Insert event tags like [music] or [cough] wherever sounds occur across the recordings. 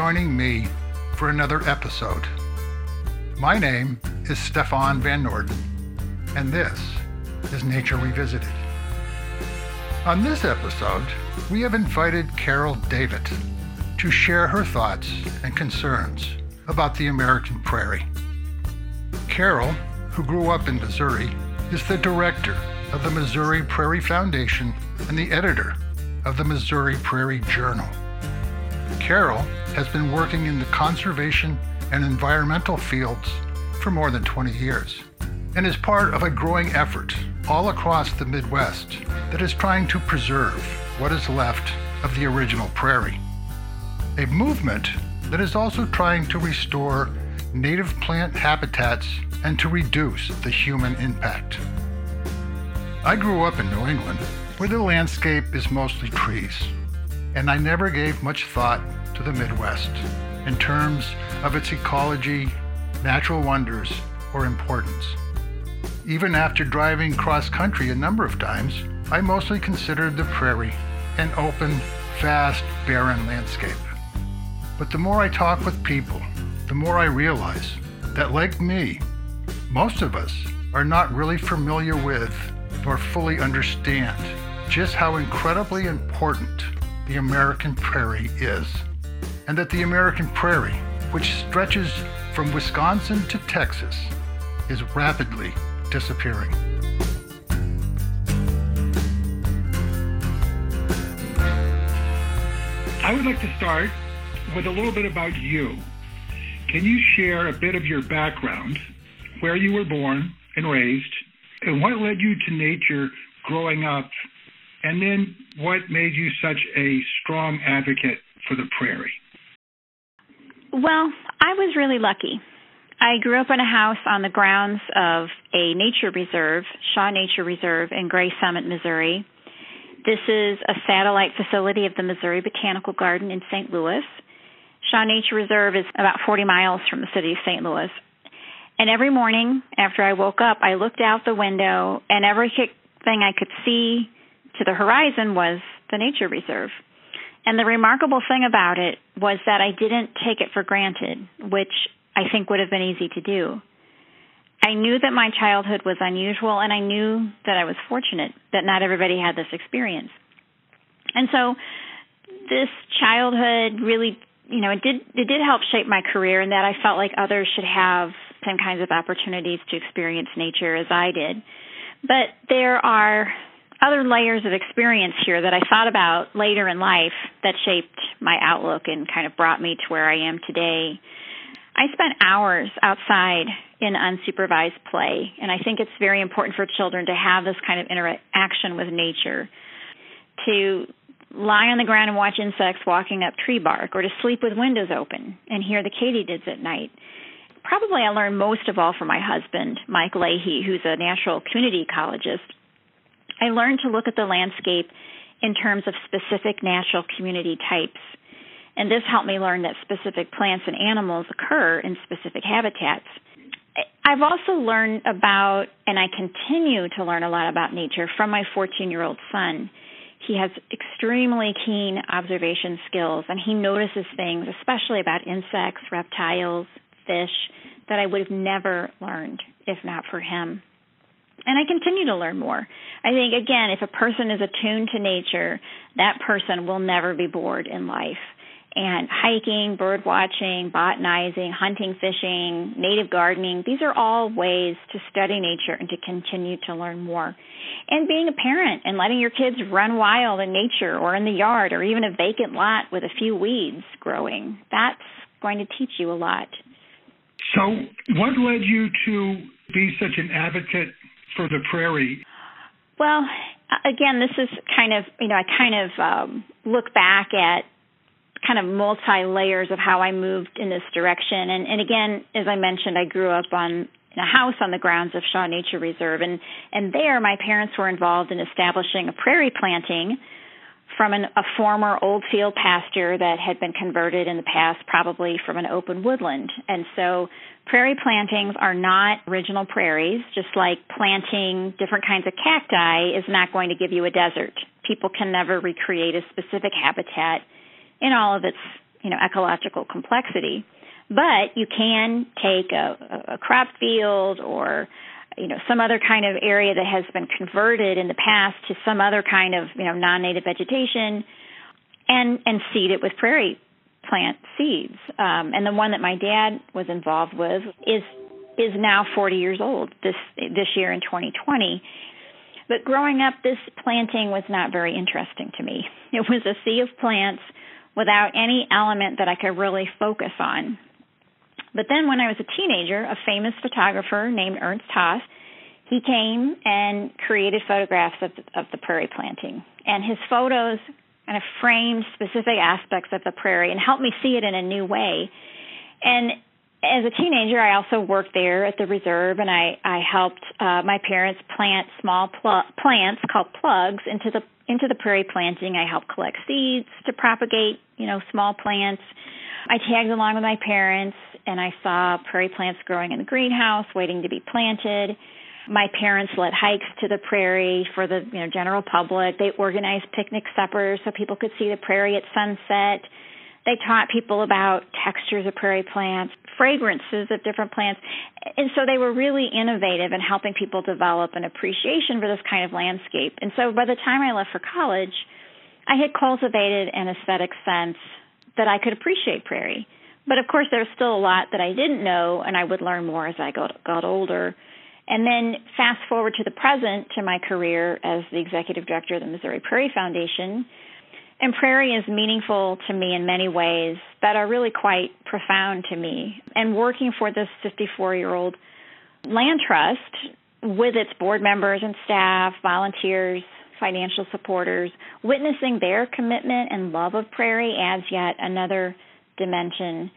joining me for another episode. My name is Stefan Van Noorden, and this is Nature Revisited. On this episode, we have invited Carol Davit to share her thoughts and concerns about the American prairie. Carol, who grew up in Missouri, is the director of the Missouri Prairie Foundation and the editor of the Missouri Prairie Journal. Carol has been working in the conservation and environmental fields for more than 20 years and is part of a growing effort all across the Midwest that is trying to preserve what is left of the original prairie. A movement that is also trying to restore native plant habitats and to reduce the human impact. I grew up in New England where the landscape is mostly trees, and I never gave much thought to the Midwest in terms of its ecology, natural wonders, or importance. Even after driving cross country a number of times, I mostly considered the prairie an open, vast, barren landscape. But the more I talk with people, the more I realize that, like me, most of us are not really familiar with nor fully understand just how incredibly important the American prairie is. And that the American prairie, which stretches from Wisconsin to Texas, is rapidly disappearing. I would like to start with a little bit about you. Can you share a bit of your background, where you were born and raised, and what led you to nature growing up? And then what made you such a strong advocate for the prairie? Well, I was really lucky. I grew up in a house on the grounds of a nature reserve, Shaw Nature Reserve in Gray Summit, Missouri. This is a satellite facility of the Missouri Botanical Garden in St. Louis. Shaw Nature Reserve is about 40 miles from the city of St. Louis. And every morning after I woke up, I looked out the window, and everything I could see to the horizon was the nature reserve. And the remarkable thing about it was that I didn't take it for granted, which I think would have been easy to do. I knew that my childhood was unusual, and I knew that I was fortunate that not everybody had this experience. And so, this childhood really, you know, it did it did help shape my career, in that I felt like others should have same kinds of opportunities to experience nature as I did. But there are other layers of experience here that I thought about later in life that shaped my outlook and kind of brought me to where I am today. I spent hours outside in unsupervised play, and I think it's very important for children to have this kind of interaction with nature, to lie on the ground and watch insects walking up tree bark, or to sleep with windows open and hear the katydids at night probably I learned most of all from my husband, Mike Leahy, who's a natural community ecologist. I learned to look at the landscape in terms of specific natural community types. And this helped me learn that specific plants and animals occur in specific habitats. I've also learned about, and I continue to learn a lot about nature from my 14 year old son. He has extremely keen observation skills, and he notices things, especially about insects, reptiles, fish that I would have never learned if not for him. And I continue to learn more. I think, again, if a person is attuned to nature, that person will never be bored in life. And hiking, bird watching, botanizing, hunting, fishing, native gardening, these are all ways to study nature and to continue to learn more. And being a parent and letting your kids run wild in nature or in the yard or even a vacant lot with a few weeds growing, that's going to teach you a lot. So, what led you to be such an advocate for the prairie? Well, again, this is kind of, you know, I kind of um, look back at kind of multi layers of how I moved in this direction. And, and again, as I mentioned, I grew up on a house on the grounds of Shaw Nature Reserve, and and there my parents were involved in establishing a prairie planting from an, a former old field pasture that had been converted in the past, probably from an open woodland. And so, prairie plantings are not original prairies, just like planting different kinds of cacti is not going to give you a desert. People can never recreate a specific habitat in all of its you know ecological complexity. But you can take a, a crop field or you know some other kind of area that has been converted in the past to some other kind of you know non-native vegetation and and seed it with prairie plant seeds. Um, and the one that my dad was involved with is is now 40 years old this this year in 2020 but growing up this planting was not very interesting to me. It was a sea of plants without any element that I could really focus on. But then when I was a teenager, a famous photographer named Ernst Haas, he came and created photographs of, of the prairie planting. And his photos kind of framed specific aspects of the prairie and helped me see it in a new way. And as a teenager, I also worked there at the reserve, and I I helped uh, my parents plant small pl- plants called plugs into the into the prairie planting. I helped collect seeds to propagate, you know, small plants. I tagged along with my parents, and I saw prairie plants growing in the greenhouse, waiting to be planted. My parents led hikes to the prairie for the you know general public. They organized picnic suppers so people could see the prairie at sunset. They taught people about textures of prairie plants, fragrances of different plants. And so they were really innovative in helping people develop an appreciation for this kind of landscape. And so by the time I left for college, I had cultivated an aesthetic sense that I could appreciate prairie. But of course, there was still a lot that I didn't know, and I would learn more as I got, got older. And then fast forward to the present to my career as the executive director of the Missouri Prairie Foundation. And prairie is meaningful to me in many ways that are really quite profound to me. And working for this 54 year old land trust with its board members and staff, volunteers, financial supporters, witnessing their commitment and love of prairie adds yet another dimension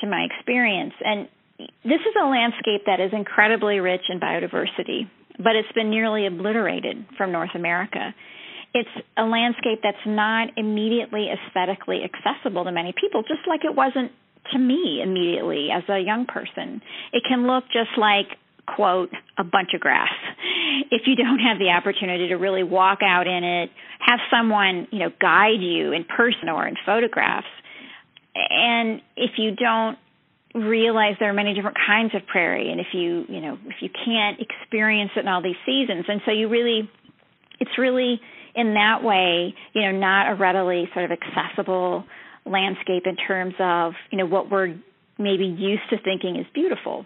to my experience. And this is a landscape that is incredibly rich in biodiversity, but it's been nearly obliterated from North America. It's a landscape that's not immediately aesthetically accessible to many people, just like it wasn't to me immediately as a young person. It can look just like, quote, a bunch of grass. [laughs] If you don't have the opportunity to really walk out in it, have someone, you know, guide you in person or in photographs. And if you don't realize there are many different kinds of prairie and if you you know if you can't experience it in all these seasons. And so you really it's really in that way you know not a readily sort of accessible landscape in terms of you know what we're maybe used to thinking is beautiful.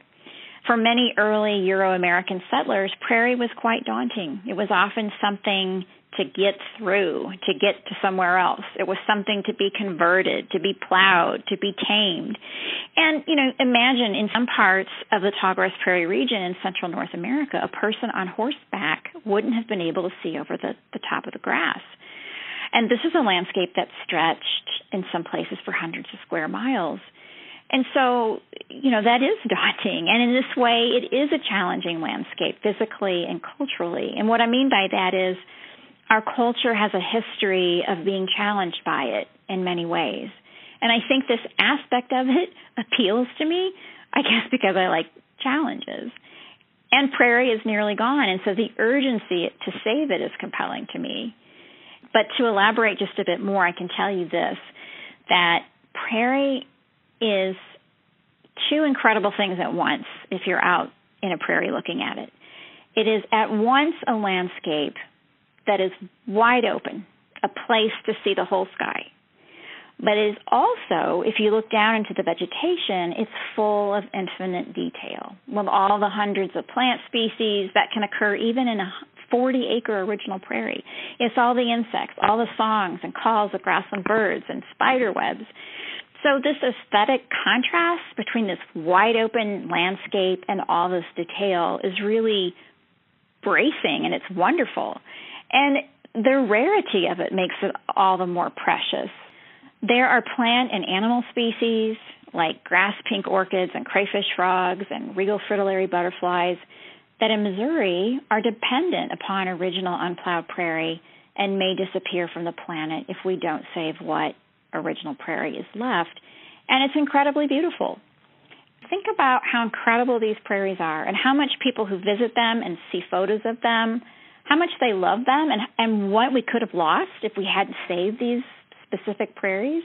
For many early euro american settlers prairie was quite daunting. It was often something to get through, to get to somewhere else. It was something to be converted, to be plowed, to be tamed. And, you know, imagine in some parts of the Tallgrass Prairie region in central North America, a person on horseback wouldn't have been able to see over the, the top of the grass. And this is a landscape that stretched in some places for hundreds of square miles. And so, you know, that is [laughs] daunting. And in this way, it is a challenging landscape physically and culturally. And what I mean by that is, our culture has a history of being challenged by it in many ways. And I think this aspect of it [laughs] appeals to me, I guess because I like challenges. And prairie is nearly gone, and so the urgency to save it is compelling to me. But to elaborate just a bit more, I can tell you this that prairie is two incredible things at once if you're out in a prairie looking at it. It is at once a landscape that is wide open, a place to see the whole sky. But it is also, if you look down into the vegetation, it's full of infinite detail with all the hundreds of plant species that can occur even in a 40 acre original prairie. It's all the insects, all the songs and calls of grassland birds and spider webs. So, this aesthetic contrast between this wide open landscape and all this detail is really bracing and it's wonderful. And the rarity of it makes it all the more precious. There are plant and animal species like grass pink orchids and crayfish frogs and regal fritillary butterflies that in Missouri are dependent upon original unplowed prairie and may disappear from the planet if we don't save what original prairie is left. And it's incredibly beautiful. Think about how incredible these prairies are and how much people who visit them and see photos of them how much they love them and and what we could have lost if we hadn't saved these specific prairies.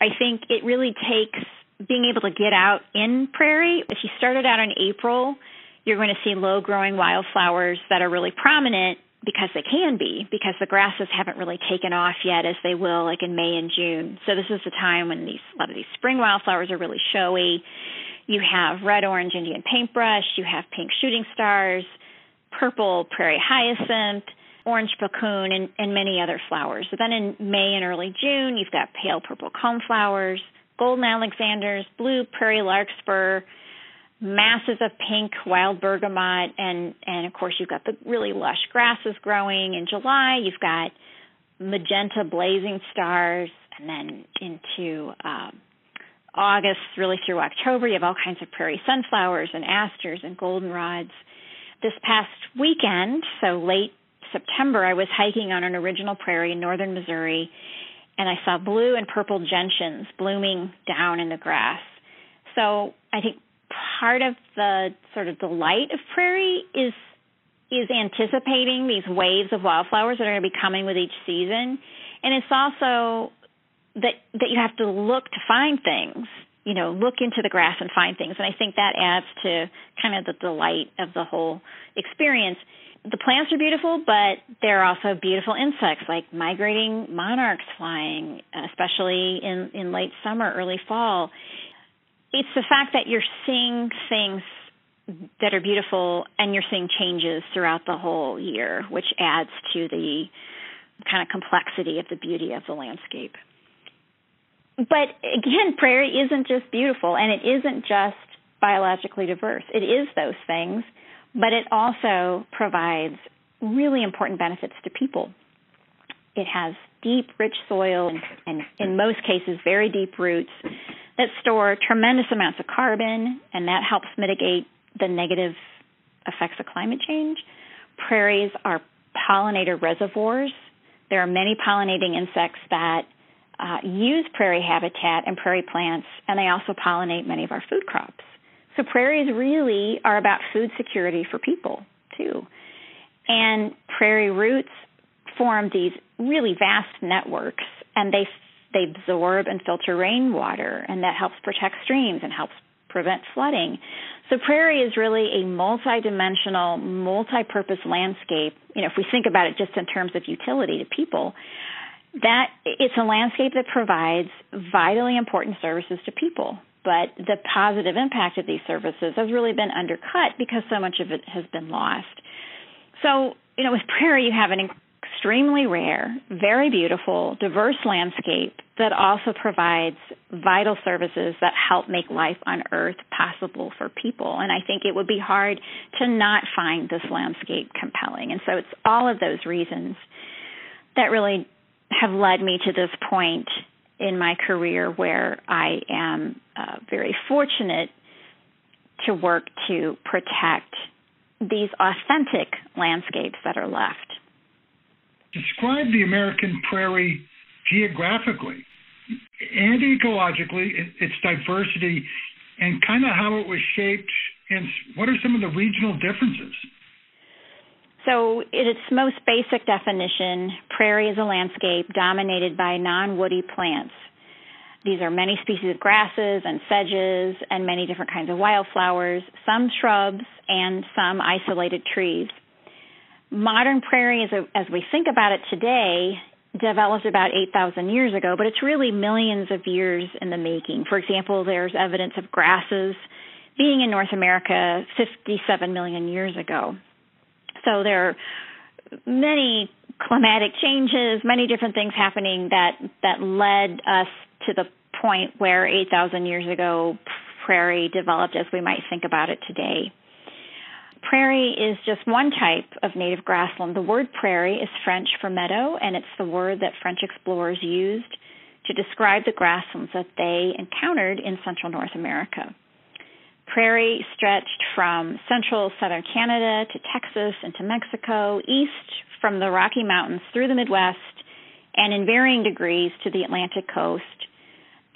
I think it really takes being able to get out in prairie. If you started out in April, you're going to see low growing wildflowers that are really prominent because they can be, because the grasses haven't really taken off yet as they will like in May and June. So this is the time when these a lot of these spring wildflowers are really showy. You have red orange Indian paintbrush, you have pink shooting stars, purple prairie hyacinth, orange puccoon, and, and many other flowers. So then in May and early June, you've got pale purple coneflowers, golden alexanders, blue prairie larkspur, masses of pink wild bergamot, and and of course you've got the really lush grasses growing. In July, you've got magenta blazing stars, and then into um, August, really through October, you have all kinds of prairie sunflowers and asters and goldenrods. This past weekend, so late September, I was hiking on an original prairie in northern Missouri, and I saw blue and purple gentians blooming down in the grass. So I think part of the sort of delight of prairie is is anticipating these waves of wildflowers that are going to be coming with each season, and it's also that that you have to look to find things you know look into the grass and find things. And i think that adds to kind of the delight of the whole experience. The plants are beautiful but there are also beautiful insects like migrating monarchs flying especially in in late summer early fall. It's the fact that you're seeing things that are beautiful and you're seeing changes throughout the whole year which adds to the kind of complexity of the beauty of the landscape but again, prairie isn't just beautiful and it isn't just biologically diverse. It is those things, but it also provides really important benefits to people. It has deep, rich soil and, and in most cases, very deep roots that store tremendous amounts of carbon, and that helps mitigate the negative effects of climate change. Prairies are pollinator reservoirs. There are many pollinating insects that uh, use prairie habitat and prairie plants, and they also pollinate many of our food crops. So prairies really are about food security for people too. And prairie roots form these really vast networks, and they they absorb and filter rainwater, and that helps protect streams and helps prevent flooding. So prairie is really a multi-dimensional, multi-purpose landscape. You know, if we think about it just in terms of utility to people, that it's a landscape that provides vitally important services to people but the positive impact of these services has really been undercut because so much of it has been lost. So you know with prairie you have an extremely rare very beautiful diverse landscape that also provides vital services that help make life on earth possible for people. And i think it would be hard to not find this landscape compelling. And so it's all of those reasons that really have led me to this point in my career where I am uh, very fortunate to work to protect these authentic landscapes that are left. Describe the American prairie geographically and ecologically, its diversity, and kind of how it was shaped, and what are some of the regional differences? So, in its most basic definition, prairie is a landscape dominated by non woody plants. These are many species of grasses and sedges and many different kinds of wildflowers, some shrubs, and some isolated trees. Modern prairie, as, as we think about it today, developed about 8,000 years ago, but it's really millions of years in the making. For example, there's evidence of grasses being in North America 57 million years ago. So there are many climatic changes, many different things happening that that led us to the point where 8,000 years ago prairie developed as we might think about it today. Prairie is just one type of native grassland. The word prairie is French for meadow, and it's the word that French explorers used to describe the grasslands that they encountered in central North America prairie stretched from central southern Canada to Texas and to Mexico, east from the Rocky Mountains through the Midwest, and in varying degrees to the Atlantic coast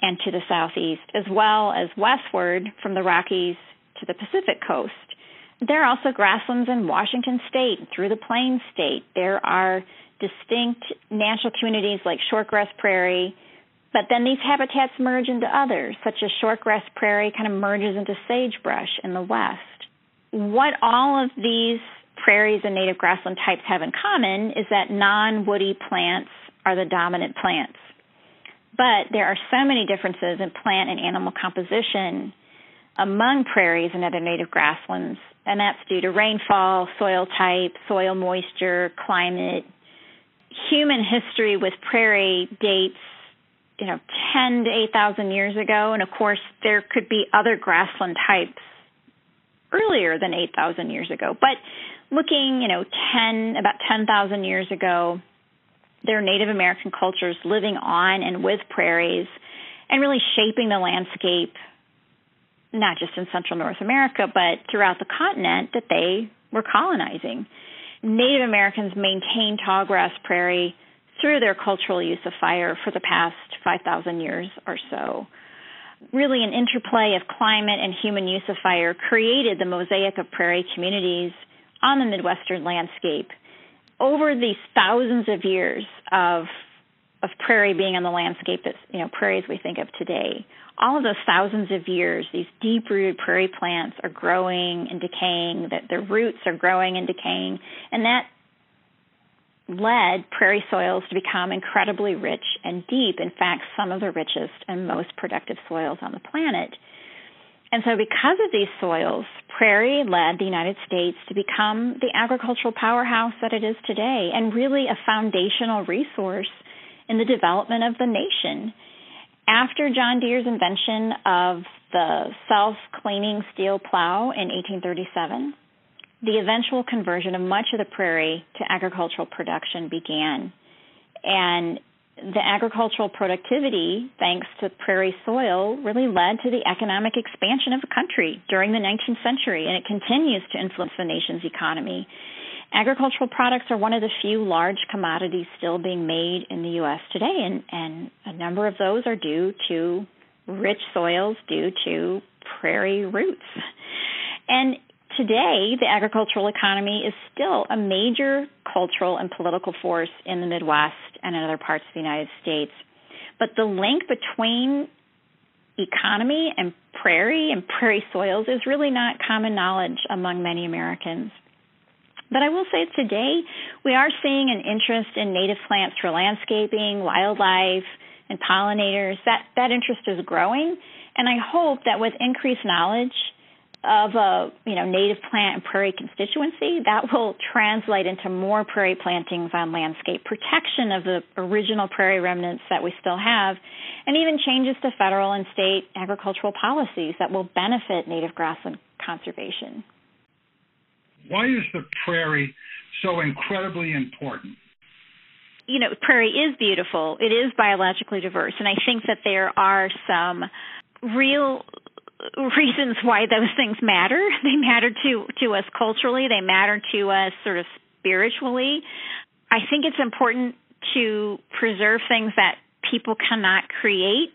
and to the southeast, as well as westward from the Rockies to the Pacific coast. There are also grasslands in Washington state through the Plains state. There are distinct natural communities like shortgrass prairie, But then these habitats merge into others, such as shortgrass prairie kind of merges into sagebrush in the west. What all of these prairies and native grassland types have in common is that non woody plants are the dominant plants. But there are so many differences in plant and animal composition among prairies and other native grasslands, and that's due to rainfall, soil type, soil moisture, climate. Human history with prairie dates, you know, 10 to 8,000 years ago, and of course, there could be other grassland types earlier than 8,000 years ago. But looking, you know, 10 about 10,000 years ago, there are Native American cultures living on and with prairies and really shaping the landscape not just in central North America, but throughout the continent that they were colonizing. Native Americans maintained tallgrass prairie through their cultural use of fire for the past 5,000 years or so. Really, an interplay of climate and human use of fire created the mosaic of prairie communities on the Midwestern landscape. Over these thousands of years of of prairie being on the landscape that you know prairies we think of today all of those thousands of years, these deep rooted prairie plants are growing and decaying, that their roots are growing and decaying, and that led prairie soils to become incredibly rich and deep. In fact, some of the richest and most productive soils on the planet. And so, because of these soils, prairie led the United States to become the agricultural powerhouse that it is today and really a foundational resource in the development of the nation after John Deere's invention of the self cleaning steel plow in 1837, the eventual conversion of much of the prairie to agricultural production began. And the agricultural productivity, thanks to prairie soil, really led to the economic expansion of the country during the 19th century, and it continues to influence the nation's economy. Agricultural products are one of the few large commodities still being made in the U.S. today, and, and a number of those are due to rich soils due to prairie roots. And today, the agricultural economy is still a major cultural and political force in the Midwest and in other parts of the United States. But the link between economy and prairie and prairie soils is really not common knowledge among many Americans. But I will say today we are seeing an interest in native plants for landscaping, wildlife, and pollinators. That that interest is growing, and I hope that with increased knowledge of a you know native plant and prairie constituency, that will translate into more prairie plantings on landscape protection of the original prairie remnants that we still have, and even changes to federal and state agricultural policies that will benefit native grassland conservation. Why is the prairie so incredibly important? You know, prairie is beautiful. It is biologically diverse, and I think that there are some real reasons why those things matter. [laughs] They matter to to us culturally. They matter to us sort of spiritually. I think it's important to preserve things that people cannot create.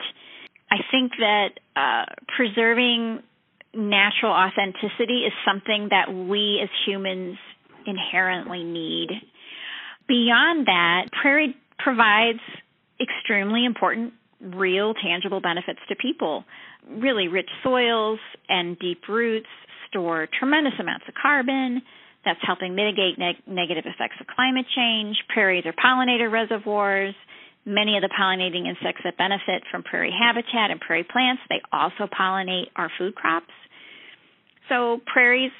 I think that uh, preserving natural authenticity is something that we as humans inherently need. Beyond that, prairie provides extremely important, real, tangible benefits to people. Really rich soils and deep roots store tremendous amounts of carbon. That's helping mitigate neg- negative effects of climate change. Prairies are pollinator reservoirs. Many of the pollinating insects that benefit from prairie habitat and prairie plants, they also pollinate our food crops. So prairies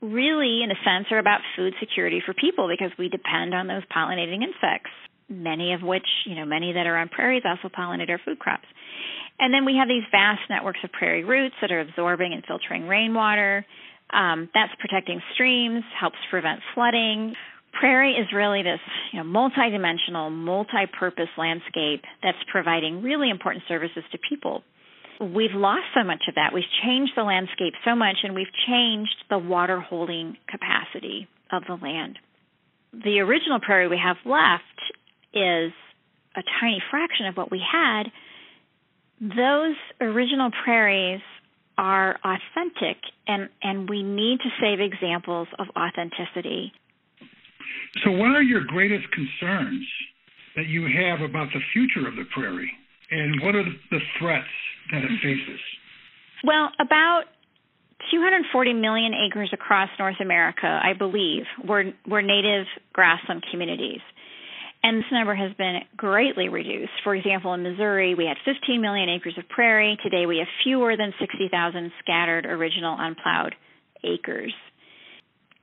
really, in a sense, are about food security for people because we depend on those pollinating insects, many of which, you know, many that are on prairies also pollinate our food crops. And then we have these vast networks of prairie roots that are absorbing and filtering rainwater. Um, that's protecting streams, helps prevent flooding. Prairie is really this you know, multi-dimensional, multi-purpose landscape that's providing really important services to people we've lost so much of that. We've changed the landscape so much, and we've changed the water holding capacity of the land. The original prairie we have left is a tiny fraction of what we had. Those original prairies are authentic, and, and we need to save examples of authenticity. So, what are your greatest concerns that you have about the future of the prairie? and what are the threats that it faces? Well, about 240 million acres across North America, I believe, were were native grassland communities. And this number has been greatly reduced. For example, in Missouri, we had 15 million acres of prairie. Today, we have fewer than 60,000 scattered original unplowed acres.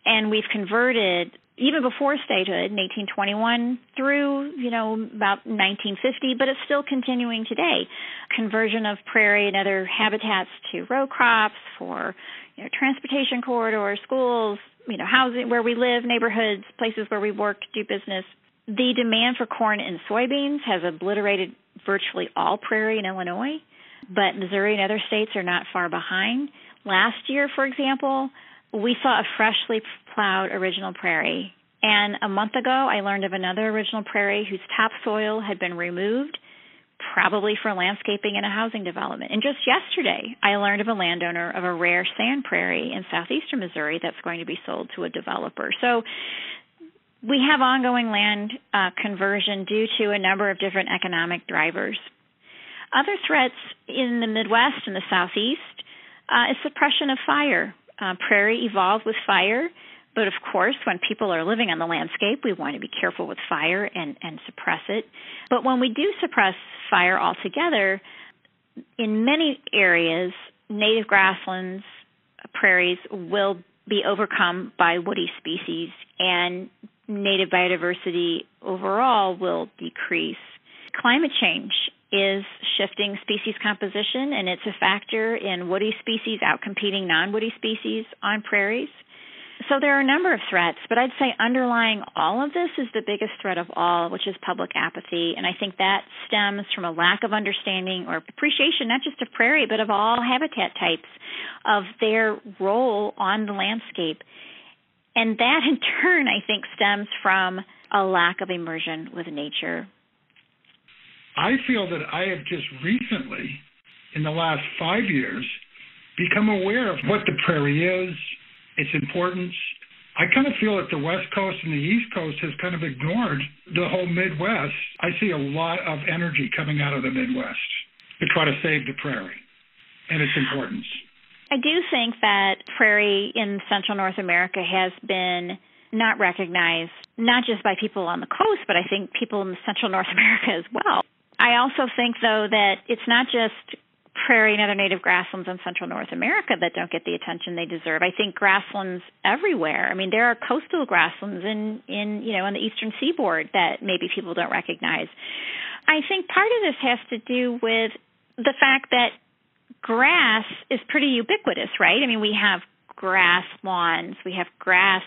And we've converted even before statehood in 1821 through, you know, about 1950, but it's still continuing today. Conversion of prairie and other habitats to row crops for, you know, transportation corridors, schools, you know, housing where we live, neighborhoods, places where we work, do business. The demand for corn and soybeans has obliterated virtually all prairie in Illinois, but Missouri and other states are not far behind. Last year, for example, we saw a freshly plowed original prairie. And a month ago, I learned of another original prairie whose topsoil had been removed, probably for landscaping and a housing development. And just yesterday, I learned of a landowner of a rare sand prairie in southeastern Missouri that's going to be sold to a developer. So we have ongoing land uh, conversion due to a number of different economic drivers. Other threats in the Midwest and the Southeast uh, is suppression of fire. Uh, prairie evolved with fire, but of course, when people are living on the landscape, we want to be careful with fire and, and suppress it. But when we do suppress fire altogether, in many areas, native grasslands, prairies will be overcome by woody species, and native biodiversity overall will decrease. Climate change is shifting species composition, and it's a factor in woody species outcompeting non woody species on prairies. So there are a number of threats, but I'd say underlying all of this is the biggest threat of all, which is public apathy. And I think that stems from a lack of understanding or appreciation, not just of prairie, but of all habitat types, of their role on the landscape. And that in turn, I think, stems from a lack of immersion with nature. I feel that I have just recently, in the last five years, become aware of what the prairie is, its importance. I kind of feel that the West Coast and the East Coast has kind of ignored the whole Midwest. I see a lot of energy coming out of the Midwest to try to save the prairie and its importance. I do think that prairie in central North America has been not recognized, not just by people on the coast, but I think people in central North [laughs] America as well. I also think, though, that it's not just prairie and other native grasslands in central North America that don't get the attention they deserve. I think grasslands everywhere. I mean, there are coastal grasslands in in you know on the eastern seaboard that maybe people don't recognize. I think part of this has to do with the fact that grass is pretty ubiquitous, right? I mean, we have grass lawns, we have grass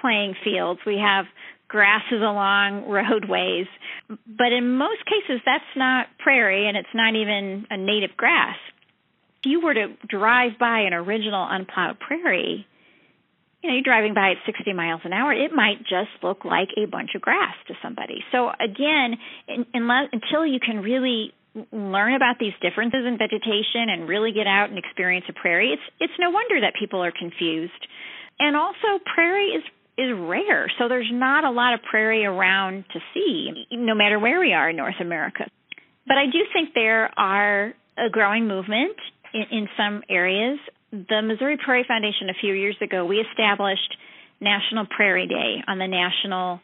playing fields, we have grasses along [laughs] roadways. But in most cases, that's not prairie and it's not even a native grass. If you were to drive by an original unplowed prairie, you know, you're driving by at 60 miles an hour, it might just look like a bunch of grass to somebody. So again, in, unless, until you can really learn about these differences in vegetation and really get out and experience a prairie, it's it's no wonder that people are confused. And also, prairie is is rare, so there's not a lot of prairie around to see, no matter where we are in North America. But I do think there are a growing movement in, in some areas. The Missouri Prairie Foundation a few years ago, we established National Prairie Day on the national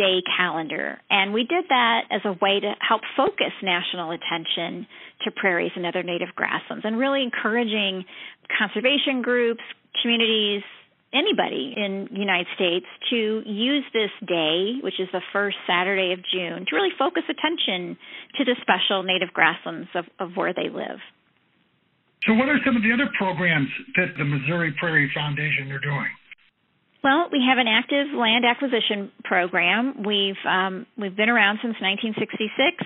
day calendar. And we did that as a way to help focus national attention to prairies and other native grasslands and really encouraging conservation groups, communities, anybody in the United States to use this day, which is the first Saturday of June, to really focus attention to the special native grasslands of, of where they live. So, what are some of the other programs that the Missouri Prairie Foundation are doing? Well, we have an active land acquisition program. We've um, we've been around since 1966,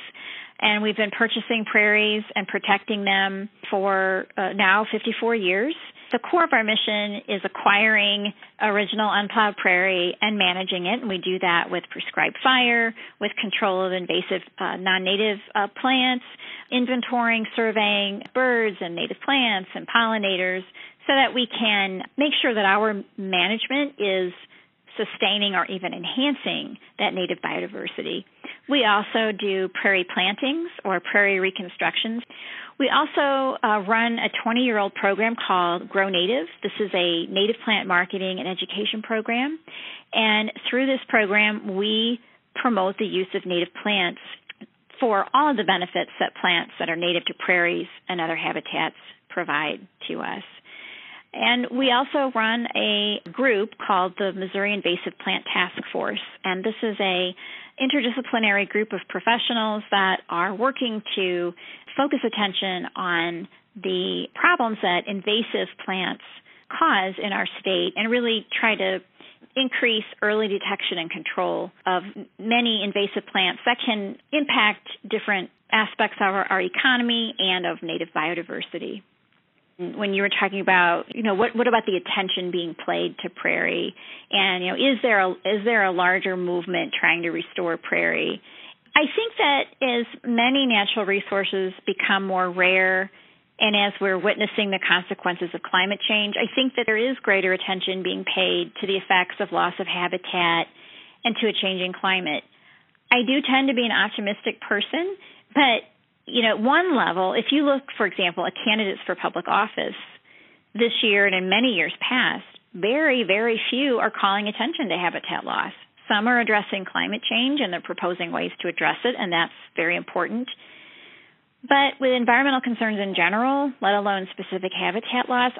and we've been purchasing prairies and protecting them for uh, now 54 years the core of our mission is acquiring original unplowed prairie and managing it. And we do that with prescribed fire, with control of invasive uh, non native uh, plants, inventorying, surveying birds and native plants and pollinators so that we can make sure that our management is sustaining or even enhancing that native biodiversity. We also do prairie plantings or prairie reconstructions. We also uh, run a 20 year old program called Grow Native. This is a native plant marketing and education program. And through this program, we promote the use of native plants for all of the benefits that plants that are native to prairies and other habitats provide to us. And we also run a group called the Missouri Invasive Plant Task Force, and this is a interdisciplinary group of professionals that are working to focus attention on the problems that invasive plants cause in our state and really try to increase early detection and control of many invasive plants that can impact different aspects of our, our economy and of native biodiversity when you were talking about, you know, what what about the attention being played to prairie, and you know, is there a is there a larger movement trying to restore prairie? I think that as many natural resources become more rare, and as we're witnessing the consequences of climate change, I think that there is greater attention being paid to the effects of loss of habitat and to a changing climate. I do tend to be an optimistic person, but you know, at one level, if you look, for example, at candidates for public office this year and in many years past, very, very few are calling attention to habitat loss. Some are addressing climate change and they're proposing ways to address it, and that's very important. But with environmental concerns in general, let alone specific habitat loss,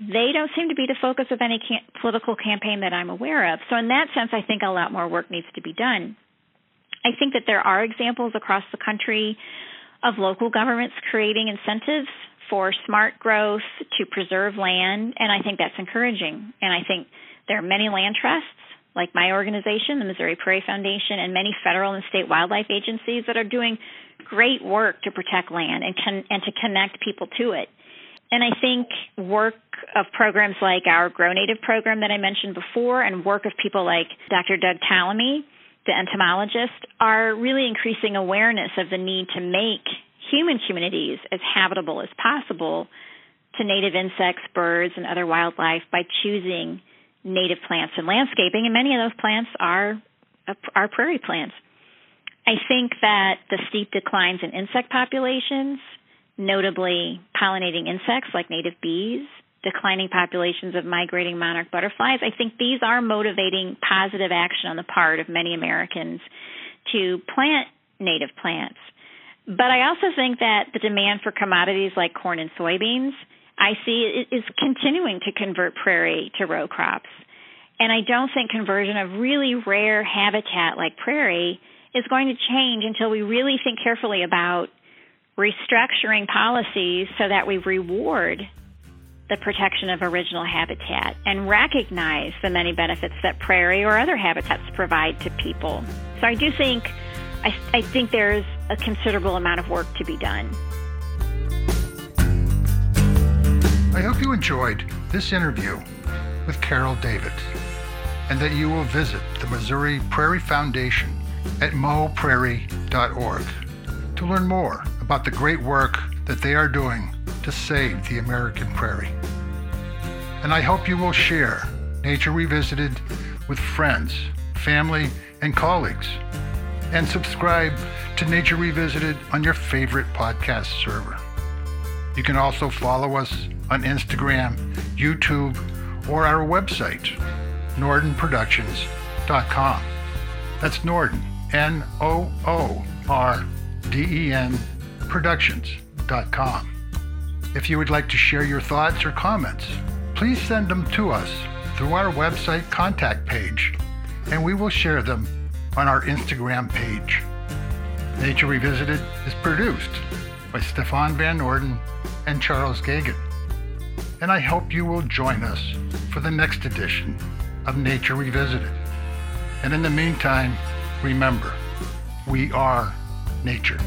they don't seem to be the focus of any political campaign that I'm aware of. So, in that sense, I think a lot more work needs to be done. I think that there are examples across the country of local governments creating incentives for smart growth to preserve land, and I think that's encouraging. And I think there are many land trusts, like my organization, the Missouri Prairie Foundation, and many federal and state wildlife agencies that are doing great work to protect land and con- and to connect people to it. And I think work of programs like our Grow Native program that I mentioned before, and work of people like Dr. Doug Tallamy the entomologists are really increasing awareness of the need to make human communities as habitable as possible to native insects, birds, and other wildlife by choosing native plants and landscaping. And many of those plants are are prairie plants. I think that the steep declines in insect populations, notably pollinating insects like native bees, declining populations of migrating monarch butterflies, I think these are motivating positive action on the part of many Americans to plant native plants. But I also think that the demand for commodities like corn and soybeans, I see is continuing to convert prairie to row crops. And I don't think conversion of really rare habitat like prairie is going to change until we really think carefully about restructuring policies so that we reward the protection of original habitat and recognize the many benefits that prairie or other habitats provide to people. So I do think I, I think there's a considerable amount of work to be done. I hope you enjoyed this interview with Carol Davit and that you will visit the Missouri Prairie Foundation at moprairie.org to learn more about the great work that they are doing to save the American prairie. And I hope you will share Nature Revisited with friends, family, and colleagues. And subscribe to Nature Revisited on your favorite podcast server. You can also follow us on Instagram, YouTube, or our website, noordenproductions.com. That's Noorden, N O O R D E N Productions.com. If you would like to share your thoughts or comments, please send them to us through our website contact page, and we will share them on our Instagram page. Nature Revisited is produced by Stefan Van Noorden and Charles Gagan. And I hope you will join us for the next edition of Nature Revisited. And in the meantime, remember, we are nature.